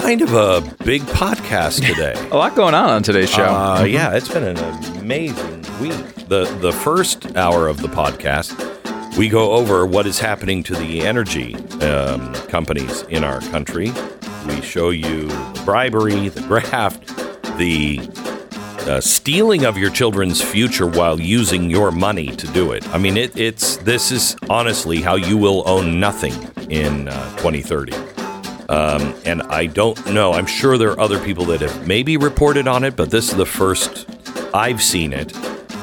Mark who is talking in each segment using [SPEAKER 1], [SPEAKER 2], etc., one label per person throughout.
[SPEAKER 1] kind of a big podcast today.
[SPEAKER 2] A lot going on on today's show.
[SPEAKER 1] Uh, yeah, it's been an amazing week. The the first hour of the podcast, we go over what is happening to the energy um, companies in our country. We show you the bribery, the graft, the uh, stealing of your children's future while using your money to do it. I mean, it, it's this is honestly how you will own nothing in uh, 2030. Um, and I don't know. I'm sure there are other people that have maybe reported on it, but this is the first I've seen it.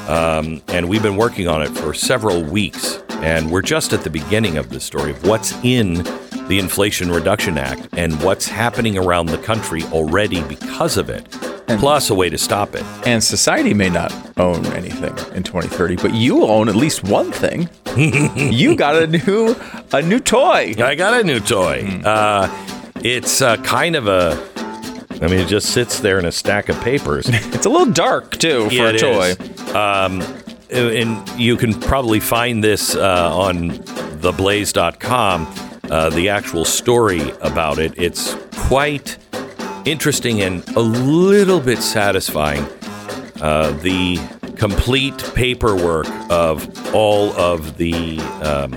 [SPEAKER 1] Um, and we've been working on it for several weeks. And we're just at the beginning of the story of what's in the Inflation Reduction Act and what's happening around the country already because of it,
[SPEAKER 2] And-
[SPEAKER 1] plus a way to stop it.
[SPEAKER 2] and society may not own anything in 2030, but you own at least one thing. you got a new a new toy.
[SPEAKER 1] I got a new toy. Uh, it's uh, kind of a. I mean, it just sits there in a stack of papers.
[SPEAKER 2] It's a little dark too for
[SPEAKER 1] Yeah,
[SPEAKER 2] a toy.
[SPEAKER 1] Um, and you can probably find this uh, on theblaze.com, uh, the actual story about it. It's quite interesting and a little bit satisfying. Uh, the complete paperwork of all of the um,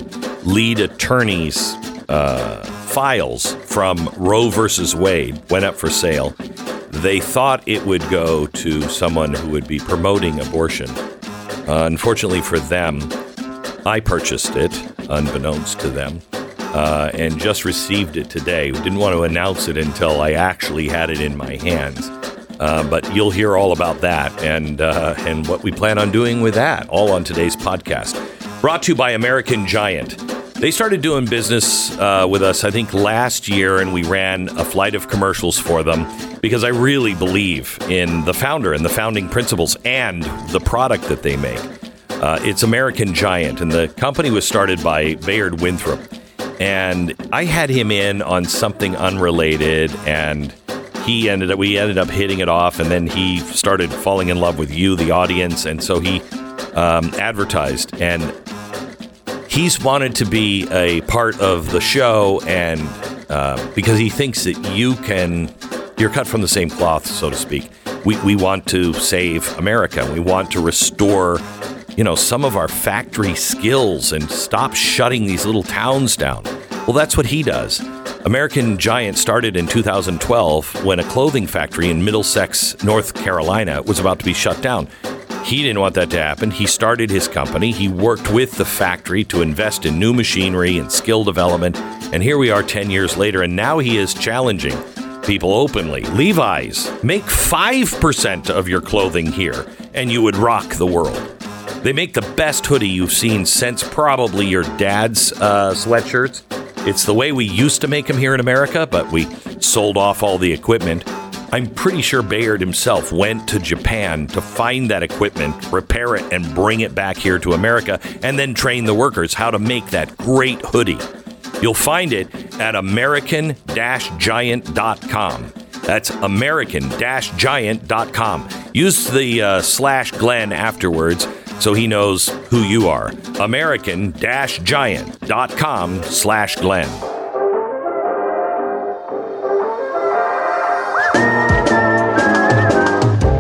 [SPEAKER 1] lead attorneys' uh, files from Roe versus Wade went up for sale. They thought it would go to someone who would be promoting abortion. Uh, unfortunately for them, I purchased it, unbeknownst to them, uh, and just received it today. Didn't want to announce it until I actually had it in my hands. Uh, but you'll hear all about that and uh, and what we plan on doing with that, all on today's podcast. Brought to you by American Giant. They started doing business uh, with us, I think, last year, and we ran a flight of commercials for them because I really believe in the founder and the founding principles and the product that they make. Uh, it's American Giant, and the company was started by Bayard Winthrop. And I had him in on something unrelated, and he ended up we ended up hitting it off, and then he started falling in love with you, the audience, and so he um, advertised. And he's wanted to be a part of the show and uh, because he thinks that you can you're cut from the same cloth so to speak. We, we want to save america. We want to restore you know some of our factory skills and stop shutting these little towns down well that's what he does american giant started in 2012 when a clothing factory in middlesex north carolina was about to be shut down he didn't want that to happen. He started his company. He worked with the factory to invest in new machinery and skill development. And here we are 10 years later, and now he is challenging people openly. Levi's, make 5% of your clothing here, and you would rock the world. They make the best hoodie you've seen since probably your dad's uh, sweatshirts. It's the way we used to make them here in America, but we sold off all the equipment. I'm pretty sure Bayard himself went to Japan to find that equipment, repair it, and bring it back here to America, and then train the workers how to make that great hoodie. You'll find it at American Giant.com. That's American Giant.com. Use the uh, slash Glenn afterwards so he knows who you are. American Giant.com slash Glenn.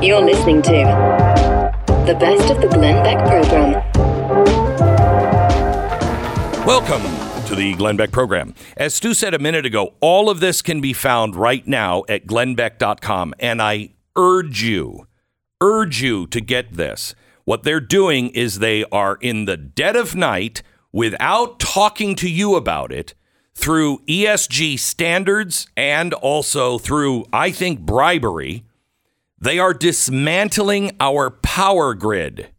[SPEAKER 3] You're listening to the best of the Glenn Beck program.
[SPEAKER 1] Welcome to the Glenn Beck program. As Stu said a minute ago, all of this can be found right now at glennbeck.com. And I urge you, urge you to get this. What they're doing is they are in the dead of night without talking to you about it through ESG standards and also through, I think, bribery. They are dismantling our power grid.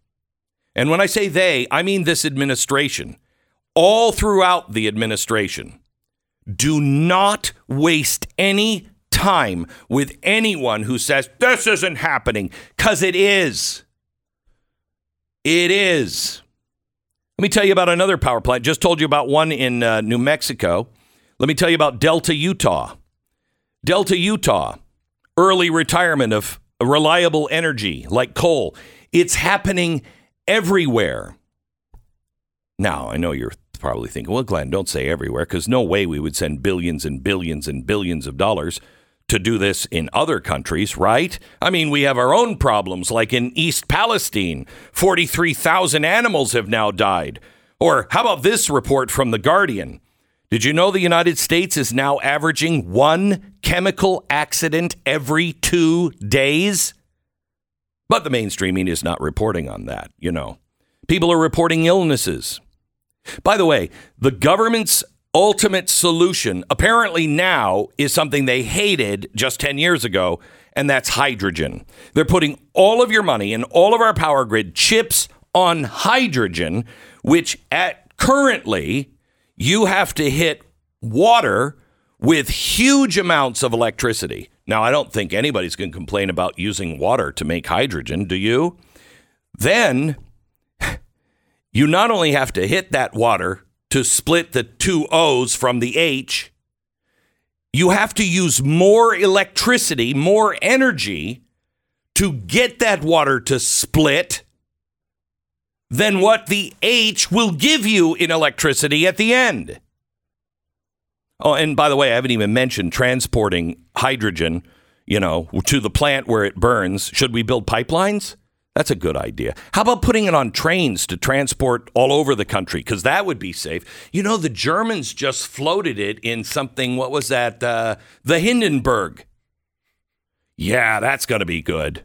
[SPEAKER 1] And when I say they, I mean this administration all throughout the administration. Do not waste any time with anyone who says this isn't happening, because it is. It is. Let me tell you about another power plant. Just told you about one in uh, New Mexico. Let me tell you about Delta, Utah. Delta, Utah, early retirement of reliable energy like coal. It's happening everywhere. Now, I know you're probably thinking, well, Glenn, don't say everywhere, because no way we would send billions and billions and billions of dollars to do this in other countries, right? I mean, we have our own problems, like in East Palestine. 43,000 animals have now died. Or how about this report from The Guardian? Did you know the United States is now averaging one chemical accident every two days? But the mainstreaming is not reporting on that, you know. People are reporting illnesses. By the way, the government's ultimate solution apparently now is something they hated just 10 years ago, and that's hydrogen. They're putting all of your money and all of our power grid chips on hydrogen, which at currently you have to hit water with huge amounts of electricity. Now, I don't think anybody's going to complain about using water to make hydrogen, do you? Then you not only have to hit that water to split the two O's from the H, you have to use more electricity, more energy to get that water to split than what the H will give you in electricity at the end. Oh, and by the way, I haven't even mentioned transporting hydrogen, you know, to the plant where it burns. Should we build pipelines? That's a good idea. How about putting it on trains to transport all over the country? Because that would be safe. You know, the Germans just floated it in something, what was that? Uh, the Hindenburg. Yeah, that's going to be good.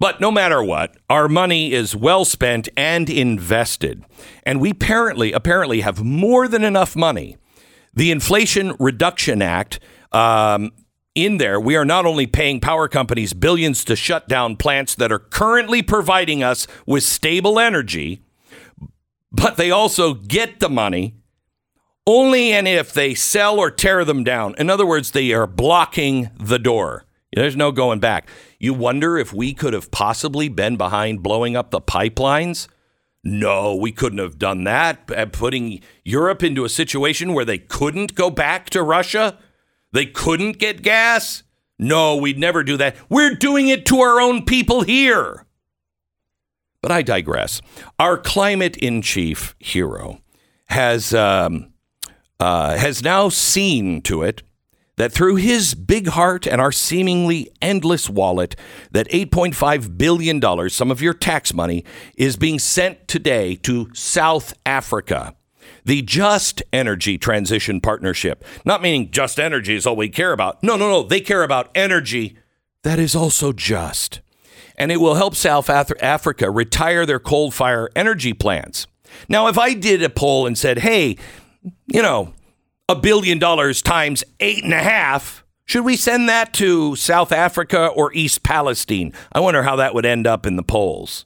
[SPEAKER 1] But no matter what, our money is well spent and invested. And we apparently, apparently have more than enough money the Inflation Reduction Act, um, in there, we are not only paying power companies billions to shut down plants that are currently providing us with stable energy, but they also get the money only and if they sell or tear them down. In other words, they are blocking the door. There's no going back. You wonder if we could have possibly been behind blowing up the pipelines no, we couldn't have done that. Putting Europe into a situation where they couldn't go back to Russia, they couldn't get gas. No, we'd never do that. We're doing it to our own people here. But I digress. Our climate in chief hero has um, uh, has now seen to it that through his big heart and our seemingly endless wallet, that $8.5 billion, some of your tax money, is being sent today to South Africa. The Just Energy Transition Partnership. Not meaning just energy is all we care about. No, no, no. They care about energy that is also just. And it will help South Africa retire their coal fire energy plants. Now, if I did a poll and said, hey, you know, a billion dollars times eight and a half. Should we send that to South Africa or East Palestine? I wonder how that would end up in the polls.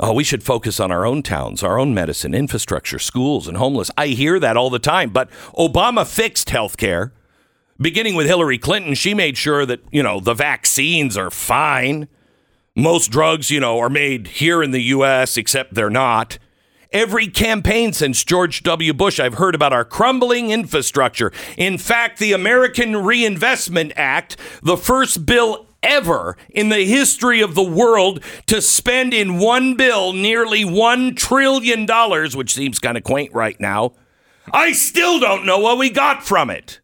[SPEAKER 1] Oh, we should focus on our own towns, our own medicine, infrastructure, schools, and homeless. I hear that all the time, but Obama fixed health care. Beginning with Hillary Clinton, she made sure that, you know, the vaccines are fine. Most drugs, you know, are made here in the U.S., except they're not. Every campaign since George W. Bush, I've heard about our crumbling infrastructure. In fact, the American Reinvestment Act, the first bill ever in the history of the world to spend in one bill nearly $1 trillion, which seems kind of quaint right now. I still don't know what we got from it.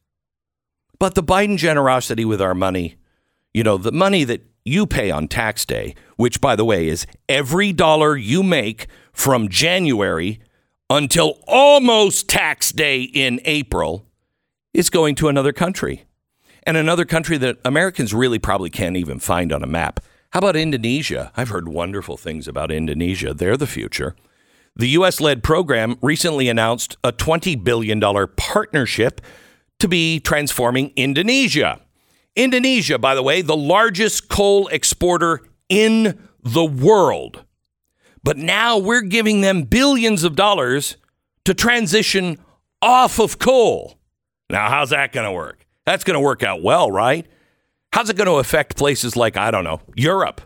[SPEAKER 1] But the Biden generosity with our money, you know, the money that you pay on tax day, which, by the way, is every dollar you make from January until almost tax day in April is going to another country. And another country that Americans really probably can't even find on a map. How about Indonesia? I've heard wonderful things about Indonesia. They're the future. The U.S. led program recently announced a $20 billion partnership to be transforming Indonesia. Indonesia, by the way, the largest coal exporter in the world. But now we're giving them billions of dollars to transition off of coal. Now, how's that going to work? That's going to work out well, right? How's it going to affect places like, I don't know, Europe?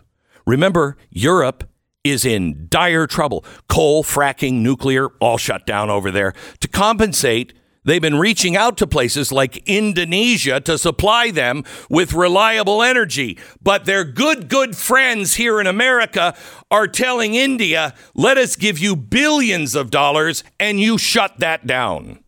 [SPEAKER 1] Remember, Europe is in dire trouble. Coal, fracking, nuclear, all shut down over there. To compensate, They've been reaching out to places like Indonesia to supply them with reliable energy. But their good, good friends here in America are telling India, let us give you billions of dollars and you shut that down.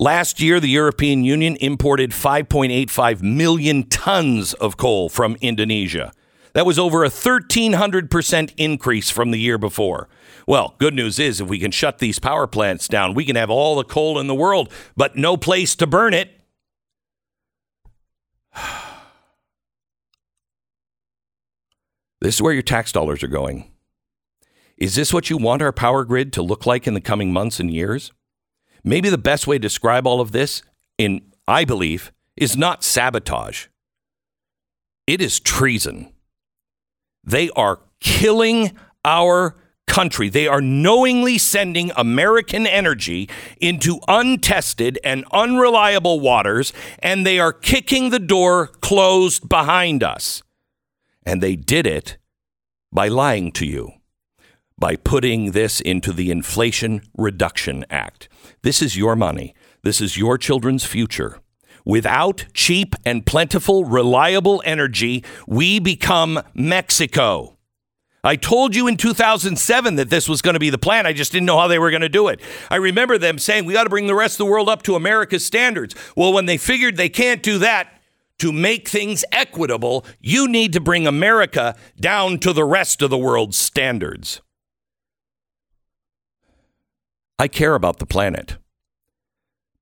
[SPEAKER 1] Last year, the European Union imported 5.85 million tons of coal from Indonesia. That was over a 1,300% increase from the year before. Well, good news is if we can shut these power plants down, we can have all the coal in the world, but no place to burn it. This is where your tax dollars are going. Is this what you want our power grid to look like in the coming months and years? Maybe the best way to describe all of this, in I believe, is not sabotage. It is treason. They are killing our country. They are knowingly sending American energy into untested and unreliable waters, and they are kicking the door closed behind us. And they did it by lying to you, by putting this into the Inflation Reduction Act. This is your money. This is your children's future. Without cheap and plentiful, reliable energy, we become Mexico. I told you in 2007 that this was going to be the plan. I just didn't know how they were going to do it. I remember them saying, we got to bring the rest of the world up to America's standards. Well, when they figured they can't do that, to make things equitable, you need to bring America down to the rest of the world's standards. I care about the planet.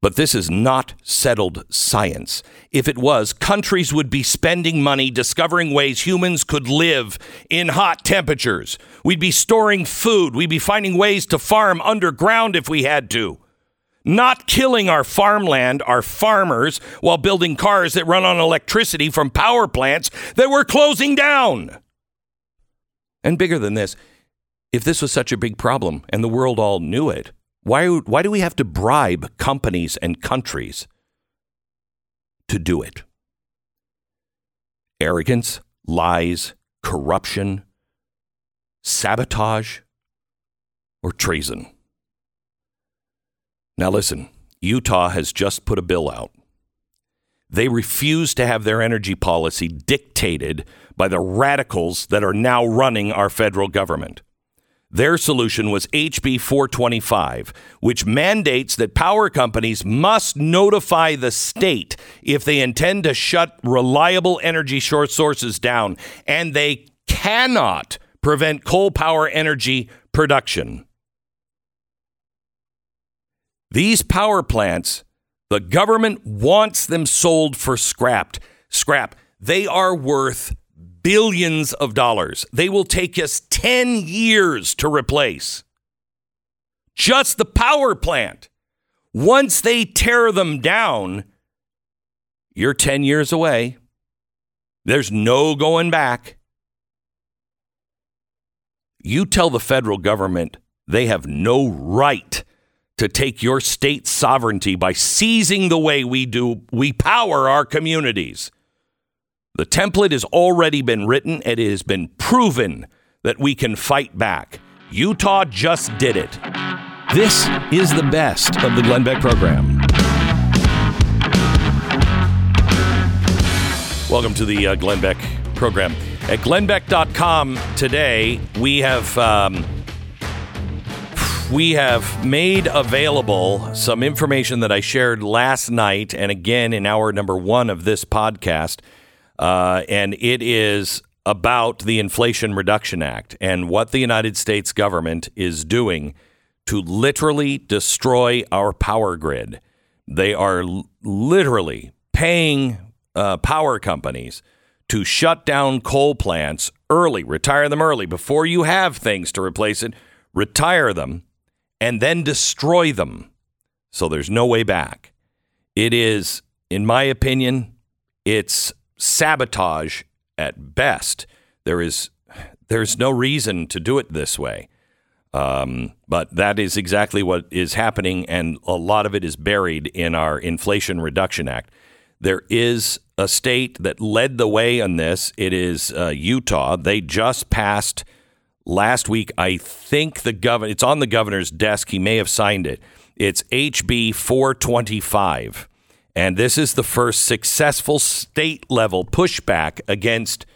[SPEAKER 1] But this is not settled science. If it was, countries would be spending money discovering ways humans could live in hot temperatures. We'd be storing food. We'd be finding ways to farm underground if we had to. Not killing our farmland, our farmers, while building cars that run on electricity from power plants that we're closing down. And bigger than this, if this was such a big problem and the world all knew it, why, why do we have to bribe companies and countries to do it? Arrogance, lies, corruption, sabotage, or treason. Now, listen Utah has just put a bill out. They refuse to have their energy policy dictated by the radicals that are now running our federal government. Their solution was HB 425, which mandates that power companies must notify the state if they intend to shut reliable energy sources down, and they cannot prevent coal power energy production. These power plants, the government wants them sold for scrapped. Scrap. They are worth billions of dollars. They will take us 10 years to replace. Just the power plant. Once they tear them down, you're 10 years away. There's no going back. You tell the federal government they have no right to take your state sovereignty by seizing the way we do we power our communities. The template has already been written and it has been proven that we can fight back. Utah just did it. This is the best of the Glenn Beck program. Welcome to the uh, Glenn Beck program. At glennbeck.com today, we have um, we have made available some information that I shared last night and again in hour number one of this podcast uh, and it is about the Inflation Reduction Act and what the United States government is doing to literally destroy our power grid. They are l- literally paying uh, power companies to shut down coal plants early, retire them early before you have things to replace it, retire them, and then destroy them. So there's no way back. It is, in my opinion, it's sabotage at best. There is there's no reason to do it this way. Um, but that is exactly what is happening, and a lot of it is buried in our Inflation Reduction Act. There is a state that led the way on this. It is uh, Utah. They just passed last week. I think the governor. It's on the governor's desk. He may have signed it. It's HB 425. And this is the first successful state level pushback against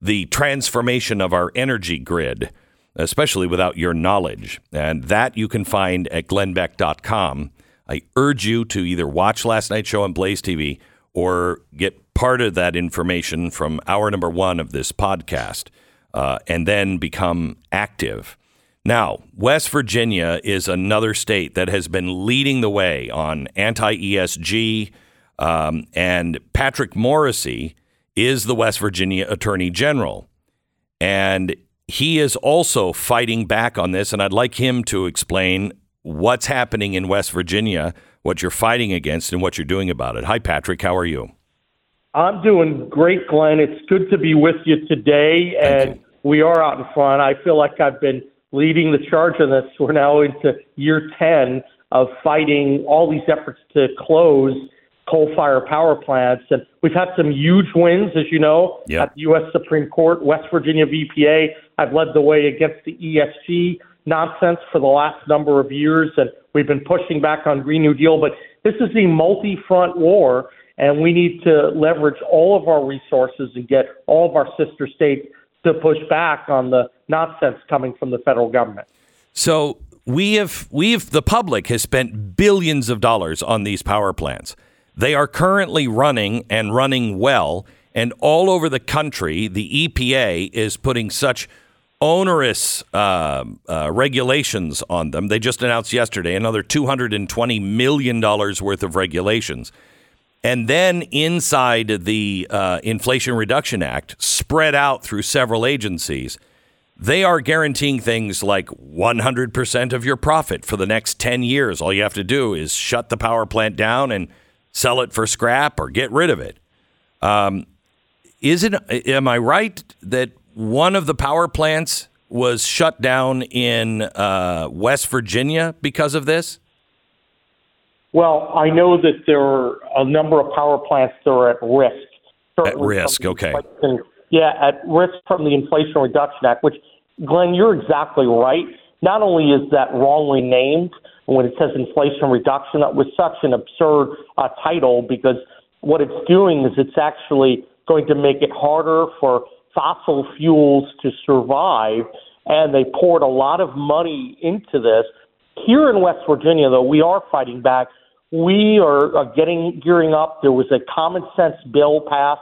[SPEAKER 1] the transformation of our energy grid, especially without your knowledge. And that you can find at glennbeck.com. I urge you to either watch last night's show on Blaze TV or get part of that information from hour number one of this podcast uh, and then become active. Now, West Virginia is another state that has been leading the way on anti ESG, um, and Patrick Morrisey is the West Virginia Attorney General. And he is also fighting back on this, and I'd like him to explain what's happening in West Virginia, what you're fighting against, and what you're doing about it. Hi, Patrick. How are you?
[SPEAKER 4] I'm doing great, Glenn. It's good to be with you today,
[SPEAKER 1] Thank
[SPEAKER 4] and
[SPEAKER 1] you.
[SPEAKER 4] we are out in front. I feel like I've been leading the charge on this. We're now into year 10 of fighting all these efforts to close coal fired power plants. And we've had some huge wins, as you know,
[SPEAKER 1] Yep.
[SPEAKER 4] at the U.S. Supreme Court, West Virginia v. EPA. I've led the way against the ESG nonsense for the last number of years, and we've been pushing back on Green New Deal. But this is a multi front war, and we need to leverage all of our resources and get all of our sister states to push back on the nonsense coming from the federal government.
[SPEAKER 1] So we have we've the public has spent billions of dollars on these power plants. They are currently running and running well, and all over the country, the EPA is putting such onerous uh, uh, regulations on them. They just announced yesterday another two hundred and twenty million dollars worth of regulations. And then inside the uh, Inflation Reduction Act, spread out through several agencies, they are guaranteeing things like 100% of your profit for the next 10 years. All you have to do is shut the power plant down and sell it for scrap or get rid of it. Um, is it, am I right that one of the power plants was shut down in uh, West Virginia because of this?
[SPEAKER 4] Well, I know that there are a number of power plants that are at risk.
[SPEAKER 1] At risk, okay.
[SPEAKER 4] Yeah, at risk from the Inflation Reduction Act, which, Glenn, you're exactly right. Not only is that wrongly named when it says inflation reduction, that was such an absurd uh, title because what it's doing is it's actually going to make it harder for fossil fuels to survive. And they poured a lot of money into this. Here in West Virginia, though, we are fighting back. We are, are getting gearing up. There was a common sense bill passed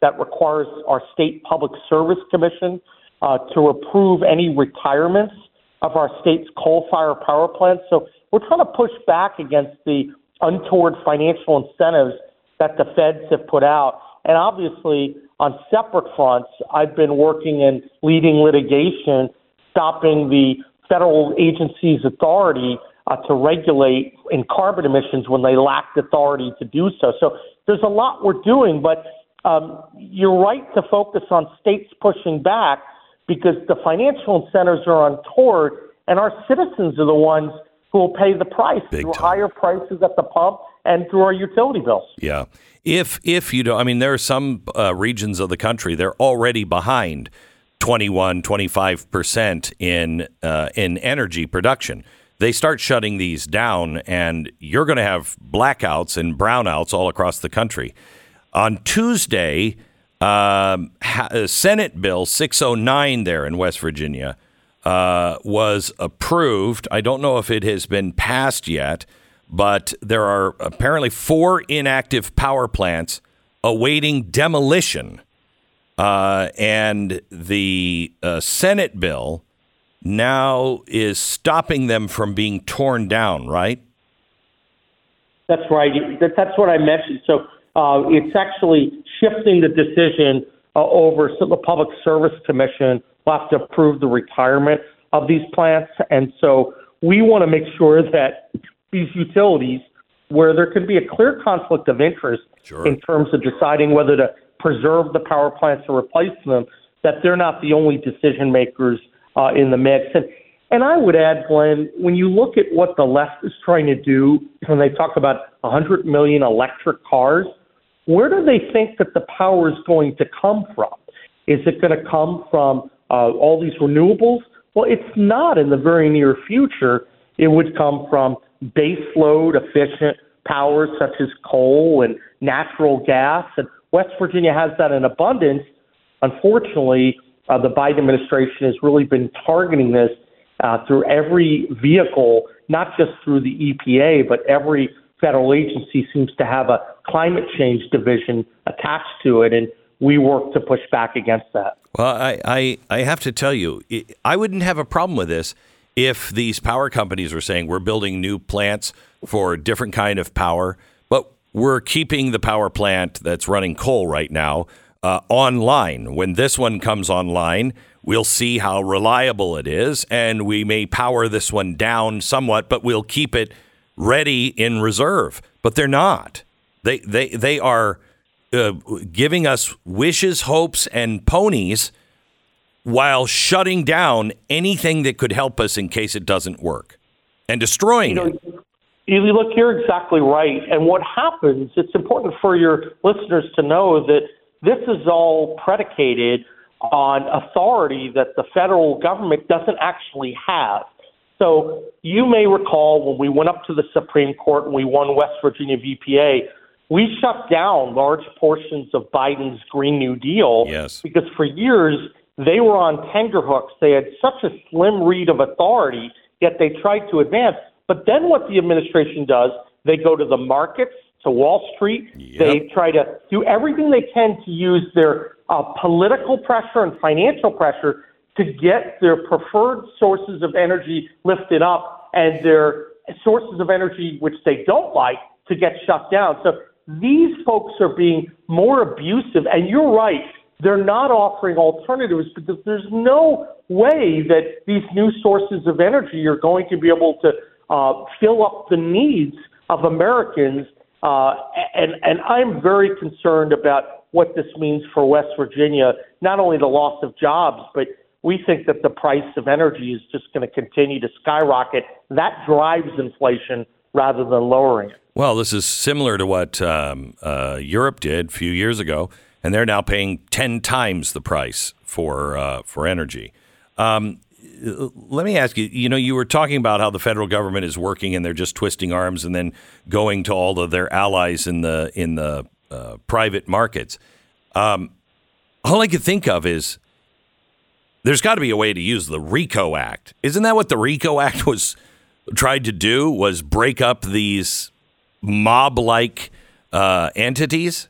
[SPEAKER 4] that requires our state public service commission uh, to approve any retirements of our state's coal-fired power plants. So we're trying to push back against the untoward financial incentives that the feds have put out. And obviously, on separate fronts, I've been working and leading litigation, stopping the federal agency's authority uh, to regulate in carbon emissions when they lacked authority to do so. So there's a lot we're doing, but um, you're right to focus on states pushing back because the financial incentives are untoward, and our citizens are the ones who will pay the price
[SPEAKER 1] Big
[SPEAKER 4] through
[SPEAKER 1] time.
[SPEAKER 4] higher prices at the pump and through our utility bills.
[SPEAKER 1] Yeah. If if you don't, I mean, there are some uh, regions of the country they're already behind 21, 25 percent in uh, in energy production. They start shutting these down, and you're going to have blackouts and brownouts all across the country. On Tuesday, um, uh, Senate Bill 609 there in West Virginia uh, was approved. I don't know if it has been passed yet, but there are apparently four inactive power plants awaiting demolition. Uh, and the uh, Senate bill now is stopping them from being torn down, right?
[SPEAKER 4] That's right. That's what I mentioned. So uh, it's actually shifting the decision uh, over. So the Public Service Commission will have to approve the retirement of these plants, and so we want to make sure that these utilities, where there could be a clear conflict of interest
[SPEAKER 1] Sure.
[SPEAKER 4] in terms of deciding whether to preserve the power plants or replace them, that they're not the only decision makers uh, in the mix. And and I would add, Glenn, when you look at what the left is trying to do when they talk about 100 million electric cars, where do they think that the power is going to come from? Is it going to come from uh, all these renewables? Well, it's not in the very near future. It would come from base load efficient power such as coal and natural gas. And West Virginia has that in abundance. Unfortunately, uh, the Biden administration has really been targeting this uh, through every vehicle not just through the EPA, but every federal agency seems to have a climate change division attached to it, and we work to push back against that.
[SPEAKER 1] Well, I, I, I have to tell you, I wouldn't have a problem with this if these power companies were saying we're building new plants for a different kind of power, but we're keeping the power plant that's running coal right now uh, online. When this one comes online, we'll see how reliable it is, and we may power this one down somewhat, but we'll keep it ready in reserve. But they're not. They they they are uh, giving us wishes, hopes, and ponies while shutting down anything that could help us in case it doesn't work and destroying
[SPEAKER 4] you know,
[SPEAKER 1] it.
[SPEAKER 4] You look, you're exactly right. And what happens, it's important for your listeners to know that this is all predicated on authority that the federal government doesn't actually have. So you may recall when we went up to the Supreme Court and we won West Virginia v. EPA, we shut down large portions of Biden's Green New Deal
[SPEAKER 1] yes.
[SPEAKER 4] because for years they were on tenterhooks. They had such a slim reed of authority, yet they tried to advance. But then what the administration does, they go to the markets, to Wall Street.
[SPEAKER 1] Yep.
[SPEAKER 4] They try to do everything they can to use their uh, political pressure and financial pressure to get their preferred sources of energy lifted up and their sources of energy which they don't like to get shut down. So these folks are being more abusive. And you're right, they're not offering alternatives because there's no way that these new sources of energy are going to be able to uh, fill up the needs of Americans uh, and, and I'm very concerned about what this means for West Virginia, not only the loss of jobs, but we think that the price of energy is just going to continue to skyrocket. That drives inflation rather than lowering it.
[SPEAKER 1] Well, this is similar to what um, uh, Europe did a few years ago, and they're now paying 10 times the price for, uh, for energy. Um, let me ask you you know you were talking about how the federal government is working and they're just twisting arms and then going to all of their allies in the in the uh, private markets um, all i could think of is there's got to be a way to use the rico act isn't that what the rico act was tried to do was break up these mob like uh, entities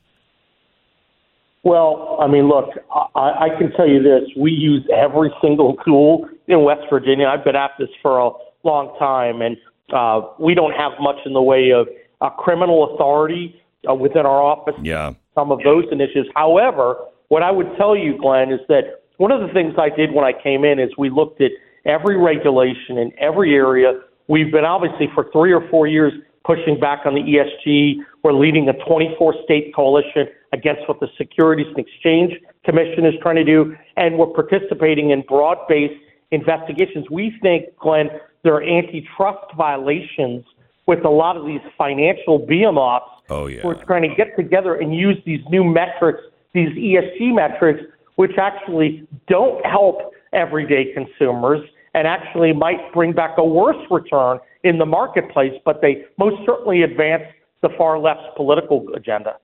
[SPEAKER 4] well, I mean, look, I, I can tell you this: we use every single tool in West Virginia. I've been at this for a long time, and uh, we don't have much in the way of uh, criminal authority uh, within our office.
[SPEAKER 1] Yeah,
[SPEAKER 4] some of those initiatives. However, what I would tell you, Glenn, is that one of the things I did when I came in is we looked at every regulation in every area. We've been obviously for three or four years pushing back on the ESG. We're leading a 24 state coalition against what the Securities and Exchange Commission is trying to do, and we're participating in broad based investigations. We think, Glenn, there are antitrust violations with a lot of these financial behemoths
[SPEAKER 1] oh, yeah.
[SPEAKER 4] We're trying to get together and use these new metrics, these ESG metrics, which actually don't help everyday consumers and actually might bring back a worse return in the marketplace, but they most certainly advance the far left's political agenda.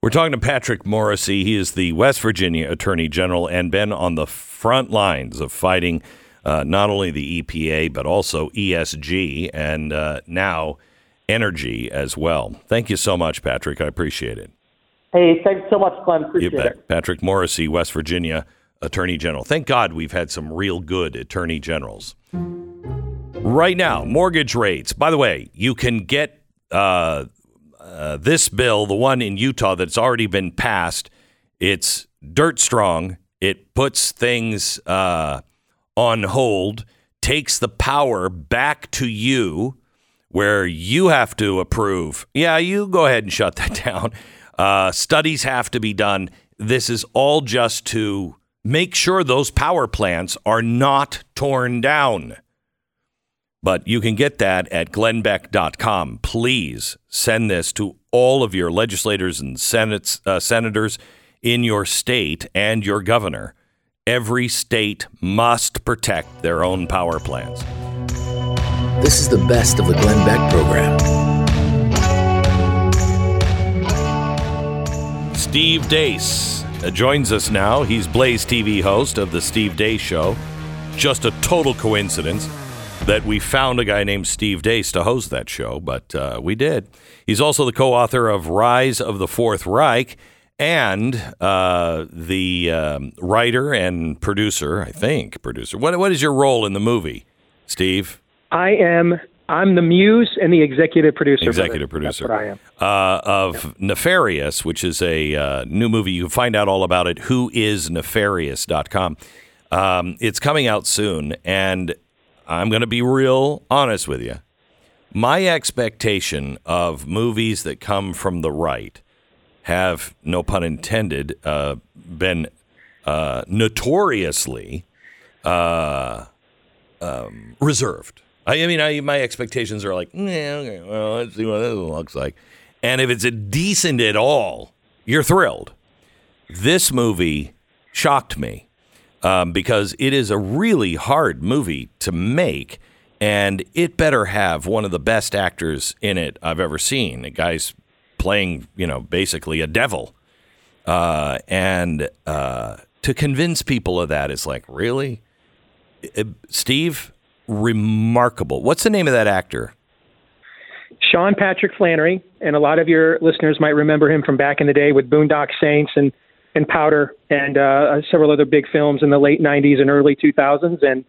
[SPEAKER 1] We're talking to Patrick Morrisey. He is the West Virginia Attorney General and been on the front lines of fighting uh, not only the EPA, but also ESG and uh, now energy as well. Thank you so much, Patrick. I appreciate it.
[SPEAKER 4] Hey, thanks so much, Glenn. Appreciate it.
[SPEAKER 1] Patrick Morrisey, West Virginia Attorney General. Thank God we've had some real good Attorney Generals. Right now, mortgage rates. By the way, you can get uh, uh, this bill, the one in Utah that's already been passed, it's dirt strong. It puts things uh, on hold, takes the power back to you, where you have to approve. Yeah, you go ahead and shut that down. Uh, studies have to be done. This is all just to make sure those power plants are not torn down. But you can get that at glennbeck.com. Please send this to all of your legislators and senates, uh, senators in your state and your governor. Every state must protect their own power plants.
[SPEAKER 5] This is the best of the Glenn Beck program.
[SPEAKER 1] Steve Deace uh, joins us now. He's Blaze TV host of the Steve Deace Show. Just a total coincidence that we found a guy named Steve Deace to host that show, but uh, we did. He's also the co-author of Rise of the Fourth Reich and uh, the um, writer and producer, I think, producer. What what is your role in the movie, Steve?
[SPEAKER 6] I am. I'm the muse and the executive producer.
[SPEAKER 1] Executive
[SPEAKER 6] of it. That's
[SPEAKER 1] producer.
[SPEAKER 6] I am.
[SPEAKER 1] Uh, of Nefarious, which is a uh, new movie. You can find out all about it. Whoisnefarious.com. Um, it's coming out soon, and I'm going to be real honest with you. My expectation of movies that come from the right have, no pun intended, uh, been uh, notoriously uh, um, reserved. I, I mean, I, my expectations are like, yeah, okay, well, let's see what this looks like. And if it's a decent at all, you're thrilled. This movie shocked me um, because it is a really hard movie to make, and it better have one of the best actors in it I've ever seen. The guy's playing, you know, basically a devil, uh, and uh, to convince people of that is like, really, Uh, Steve, remarkable. What's the name of that actor?
[SPEAKER 6] Sean Patrick Flanery, and a lot of your listeners might remember him from back in the day with Boondock Saints and and Powder and uh, several other big films in the late '90s and early 2000s. And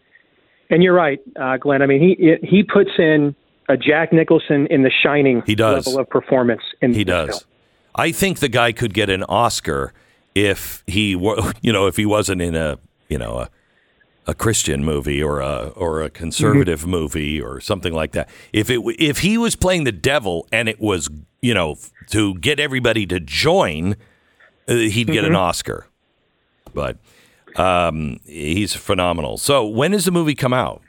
[SPEAKER 6] and you're right, uh, Glenn. I mean, he he puts in a Jack Nicholson in The Shining
[SPEAKER 1] He does.
[SPEAKER 6] level of performance. In
[SPEAKER 1] He does.
[SPEAKER 6] film.
[SPEAKER 1] I think the guy could get an Oscar if he were, you know, if he wasn't in a, you know, a, a Christian movie or a or a conservative
[SPEAKER 6] Mm-hmm.
[SPEAKER 1] movie or something like that. If it if he was playing the devil and it was, you know, to get everybody to join, uh, he'd get
[SPEAKER 6] Mm-hmm.
[SPEAKER 1] an Oscar. But um, he's phenomenal. So when does the movie come out?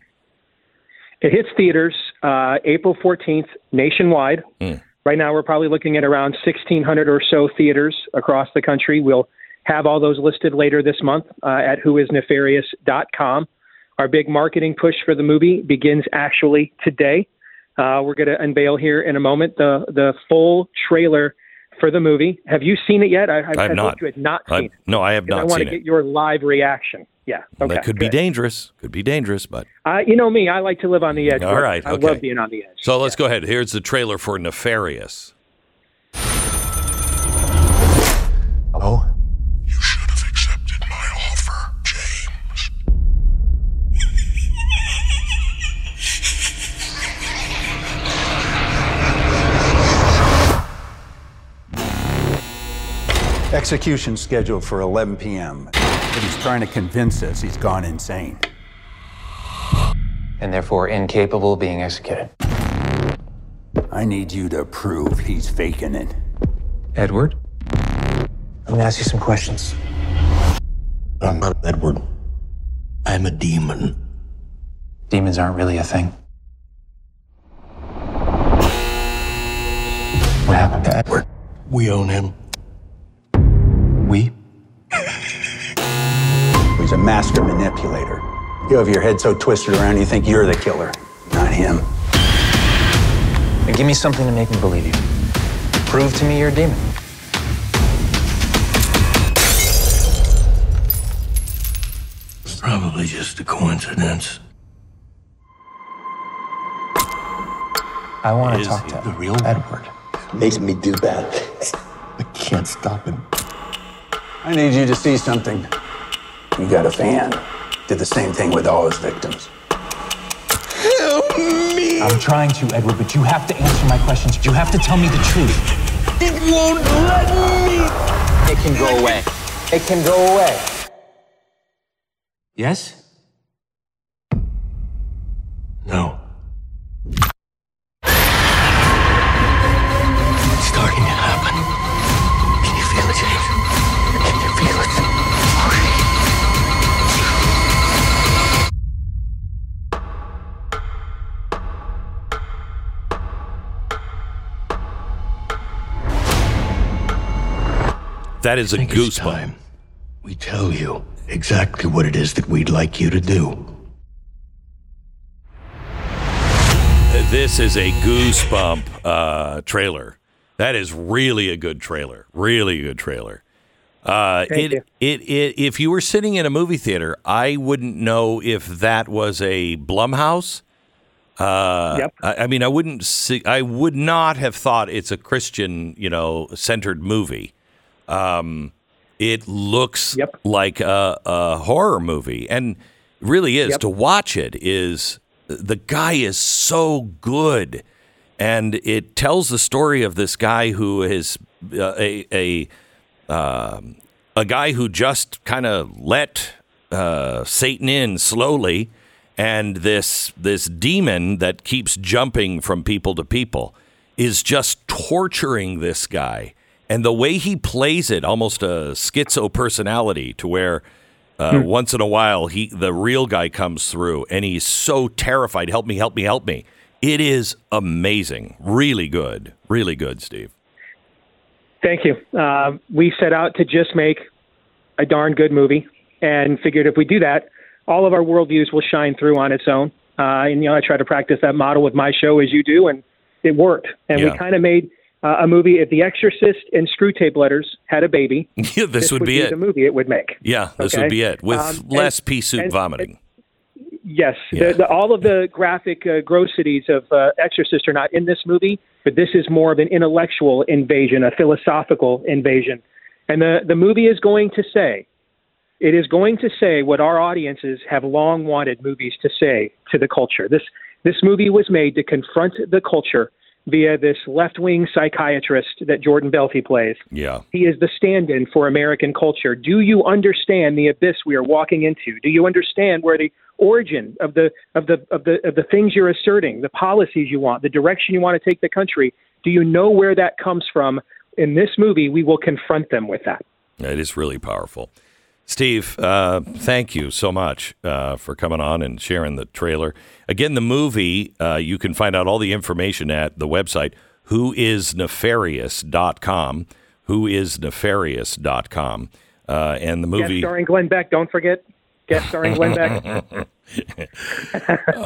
[SPEAKER 6] It hits theaters uh, April 14th nationwide.
[SPEAKER 1] Hmm.
[SPEAKER 6] Right now, we're probably looking at around 1,600 or so theaters across the country. We'll have all those listed later this month uh, at whoisnefarious.com. Our big marketing push for the movie begins actually today. Uh, we're going to unveil here in a moment the the full trailer for the movie. Have you seen it yet? I, I,
[SPEAKER 1] I've
[SPEAKER 6] I
[SPEAKER 1] not.
[SPEAKER 6] you had not
[SPEAKER 1] I-
[SPEAKER 6] seen it.
[SPEAKER 1] no, I have
[SPEAKER 6] 'Cause I
[SPEAKER 1] not
[SPEAKER 6] want to
[SPEAKER 1] it.
[SPEAKER 6] get your live reaction. Yeah. Okay.
[SPEAKER 1] that could be dangerous. Could be dangerous, but
[SPEAKER 6] Uh, you know me. I like to live on the edge.
[SPEAKER 1] All right,
[SPEAKER 6] I love being on the edge.
[SPEAKER 1] So let's go ahead. Here's the trailer for Nefarious.
[SPEAKER 7] Execution scheduled for 11 p.m. But he's trying to convince us he's gone insane.
[SPEAKER 8] and therefore incapable of being executed.
[SPEAKER 7] I need you to prove he's faking it.
[SPEAKER 8] Edward? I'm gonna ask you some questions.
[SPEAKER 9] I'm not Edward. I'm a demon.
[SPEAKER 8] Demons aren't really a thing. What happened to Edward?
[SPEAKER 9] We own him.
[SPEAKER 8] We?
[SPEAKER 7] He's a master manipulator. You have your head so twisted around you think you're the killer, not him.
[SPEAKER 8] Then give me something to make me believe you. Prove to me you're a demon.
[SPEAKER 9] It's probably just a coincidence.
[SPEAKER 8] I want to talk
[SPEAKER 1] he
[SPEAKER 8] to
[SPEAKER 9] the real
[SPEAKER 8] Edward.
[SPEAKER 9] Makes me do that. I can't stop him.
[SPEAKER 7] I need you to see something. You got a fan. Did the same thing with all his victims.
[SPEAKER 9] Help me!
[SPEAKER 8] I'm trying to, Edward, but you have to answer my questions. You have to tell me the truth.
[SPEAKER 9] It won't let me!
[SPEAKER 8] It can go away. It can go away. Yes?
[SPEAKER 9] No.
[SPEAKER 1] That is a
[SPEAKER 9] I think
[SPEAKER 1] goosebump.
[SPEAKER 9] we tell you exactly what it is that we'd like you to do.
[SPEAKER 1] This is a goosebump uh, trailer. That is really a good trailer. Really good trailer. Uh,
[SPEAKER 6] Thank
[SPEAKER 1] it,
[SPEAKER 6] you.
[SPEAKER 1] it it if you were sitting in a movie theater, I wouldn't know if that was a Blumhouse Uh,
[SPEAKER 6] Yep.
[SPEAKER 1] I, I mean, I wouldn't. See, I would not have thought it's a Christian, you know, centered movie. Um, it looks
[SPEAKER 6] Yep.
[SPEAKER 1] like a, a horror movie, and really is.
[SPEAKER 6] Yep.
[SPEAKER 1] To watch it is the guy is so good, and it tells the story of this guy who is uh, a a um, a guy who just kind of let uh, Satan in slowly, and this this demon that keeps jumping from people to people is just torturing this guy, and the way he plays it, almost a schizo personality, to where. Uh, Once in a while, he the real guy comes through, and he's so terrified. Help me! Help me! Help me! It is amazing, really good, really good, Steve.
[SPEAKER 6] Thank you. Uh, we set out to just make a darn good movie and figured if we do that, all of our worldviews will shine through on its own. Uh, and, you know, I try to practice that model with my show as you do, and it worked. And
[SPEAKER 1] Yeah.
[SPEAKER 6] we kind of made uh, a movie. If The Exorcist and Screwtape Letters had a baby,
[SPEAKER 1] Yeah, this, would, be it.
[SPEAKER 6] the movie it would make.
[SPEAKER 1] Yeah, this
[SPEAKER 6] Okay.
[SPEAKER 1] would be it with
[SPEAKER 6] Um, and-
[SPEAKER 1] less pea soup
[SPEAKER 6] and-
[SPEAKER 1] vomiting.
[SPEAKER 6] Yes,
[SPEAKER 1] Yeah.
[SPEAKER 6] the, the, all of the graphic uh, grossities of uh, Exorcist are not in this movie, but this is more of an intellectual invasion, a philosophical invasion. And the, the movie is going to say, it is going to say what our audiences have long wanted movies to say to the culture. This, this movie was made to confront the culture via this left wing psychiatrist that Jordan Belfi plays.
[SPEAKER 1] yeah.
[SPEAKER 6] He is the stand in for American culture. Do you understand the abyss we are walking into? Do you understand where the origin of the of the of the of the things you're asserting, the policies you want, the direction you want to take the country? Do you know where that comes from? In this movie, we will confront them with that.
[SPEAKER 1] It is really powerful. Steve, uh, thank you so much uh, for coming on and sharing the trailer. Again, the movie, uh, you can find out all the information at the website, whoisnefarious.com, whoisnefarious.com. Uh, and the
[SPEAKER 6] Guest
[SPEAKER 1] movie.
[SPEAKER 6] starring Glenn Beck. Don't forget. Guest starring Glenn Beck.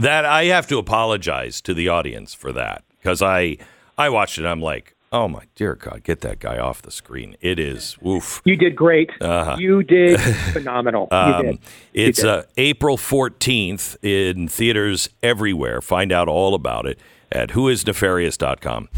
[SPEAKER 1] That I have to apologize to the audience for that because I I watched it. I'm like, oh my dear God, get that guy off the screen. It is woof.
[SPEAKER 6] You did great. You did phenomenal. you
[SPEAKER 1] Um,
[SPEAKER 6] did. You
[SPEAKER 1] it's
[SPEAKER 6] did.
[SPEAKER 1] uh, April 14th in theaters everywhere. Find out all about it at whoisnefarious.com.